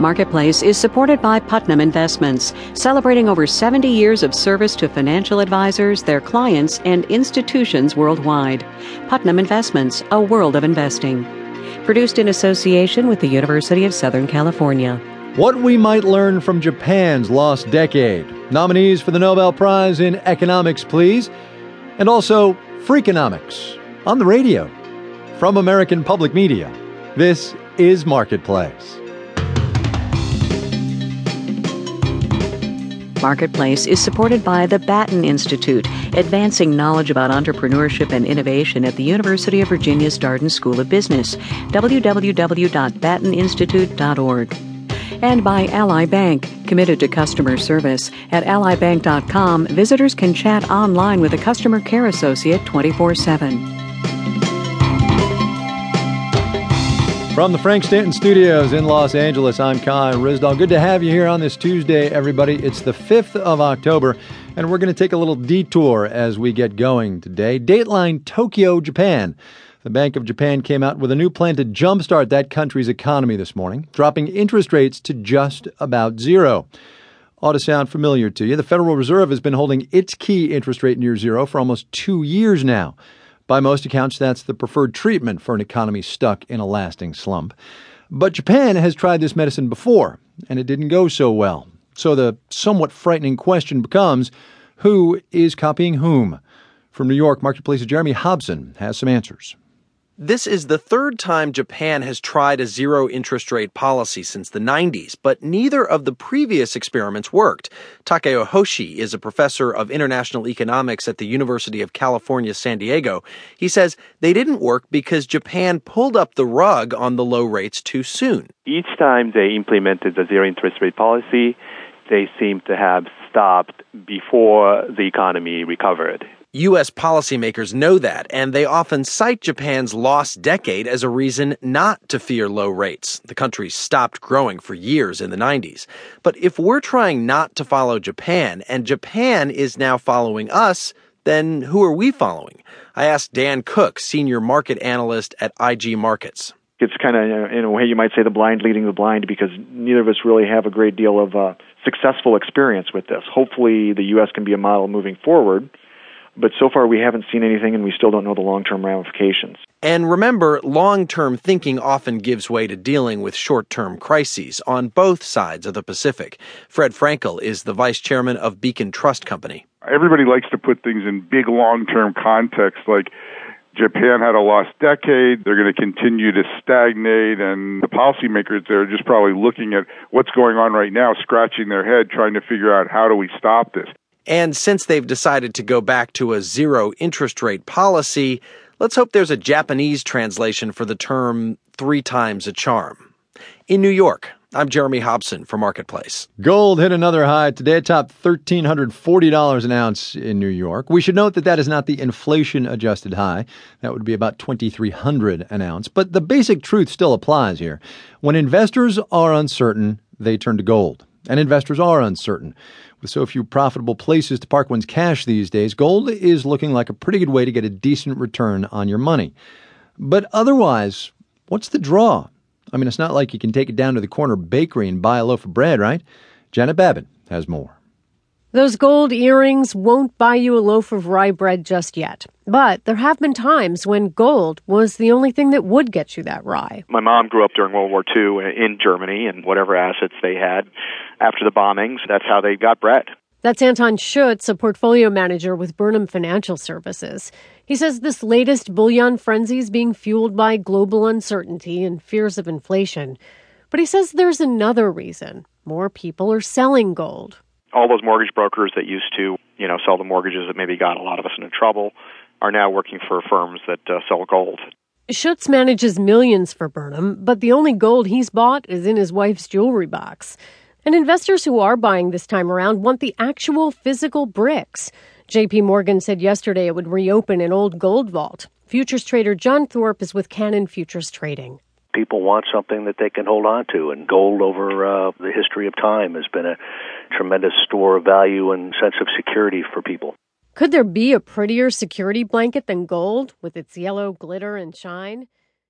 Marketplace is supported by Putnam Investments, celebrating over 70 years of service to financial advisors, their clients, and institutions worldwide. Putnam Investments, a world of investing. Produced in association with the University of Southern California. What we might learn from Japan's lost decade. Nominees for the Nobel Prize in Economics, please. And also, Freakonomics on the radio. From American Public Media, this is Marketplace. Marketplace is supported by the Batten Institute, advancing knowledge about entrepreneurship and innovation at the University of Virginia's Darden School of Business. www.batteninstitute.org. And by Ally Bank, committed to customer service. At allybank.com, visitors can chat online with a customer care associate 24 7. From the Frank Stanton Studios in Los Angeles, I'm Kai Ryssdal. Good to have you here on this Tuesday, everybody. It's the 5th of October, and we're going to take a little detour as we get going today. Dateline Tokyo, Japan. The Bank of Japan came out with a new plan to jumpstart that country's economy this morning, dropping interest rates to just about zero. Ought to sound familiar to you. The Federal Reserve has been holding its key interest rate near zero for almost two years now. By most accounts, that's the preferred treatment for an economy stuck in a lasting slump. But Japan has tried this medicine before, and it didn't go so well. So the somewhat frightening question becomes who is copying whom? From New York, Marketplace's Jeremy Hobson has some answers. This is the third time Japan has tried a zero interest rate policy since the 90s, but neither of the previous experiments worked. Takeo Hoshi is a professor of international economics at the University of California, San Diego. He says they didn't work because Japan pulled up the rug on the low rates too soon. Each time they implemented the zero interest rate policy, they seem to have stopped before the economy recovered. U.S. policymakers know that, and they often cite Japan's lost decade as a reason not to fear low rates. The country stopped growing for years in the 90s. But if we're trying not to follow Japan, and Japan is now following us, then who are we following? I asked Dan Cook, senior market analyst at IG Markets. It's kind of, in a way, you might say the blind leading the blind because neither of us really have a great deal of uh, successful experience with this. Hopefully, the U.S. can be a model moving forward but so far we haven't seen anything and we still don't know the long term ramifications. And remember, long term thinking often gives way to dealing with short term crises on both sides of the Pacific. Fred Frankel is the vice chairman of Beacon Trust Company. Everybody likes to put things in big long term context like Japan had a lost decade. They're going to continue to stagnate, and the policymakers there are just probably looking at what's going on right now, scratching their head, trying to figure out how do we stop this. And since they've decided to go back to a zero interest rate policy, let's hope there's a Japanese translation for the term three times a charm. In New York, I'm Jeremy Hobson for Marketplace. Gold hit another high today, top $1,340 an ounce in New York. We should note that that is not the inflation adjusted high. That would be about 2,300 an ounce. But the basic truth still applies here. When investors are uncertain, they turn to gold. And investors are uncertain. With so few profitable places to park one's cash these days, gold is looking like a pretty good way to get a decent return on your money. But otherwise, what's the draw? I mean, it's not like you can take it down to the corner bakery and buy a loaf of bread, right? Janet Babin has more. Those gold earrings won't buy you a loaf of rye bread just yet. But there have been times when gold was the only thing that would get you that rye. My mom grew up during World War II in Germany, and whatever assets they had after the bombings, that's how they got bread. That's Anton Schutz, a portfolio manager with Burnham Financial Services. He says this latest bullion frenzy is being fueled by global uncertainty and fears of inflation. But he says there's another reason more people are selling gold all those mortgage brokers that used to, you know, sell the mortgages that maybe got a lot of us into trouble are now working for firms that uh, sell gold. Schutz manages millions for Burnham, but the only gold he's bought is in his wife's jewelry box. And investors who are buying this time around want the actual physical bricks. JP Morgan said yesterday it would reopen an old gold vault. Futures trader John Thorpe is with Cannon Futures Trading people want something that they can hold on to. And gold over uh, the history of time has been a tremendous store of value and sense of security for people. Could there be a prettier security blanket than gold with its yellow glitter and shine?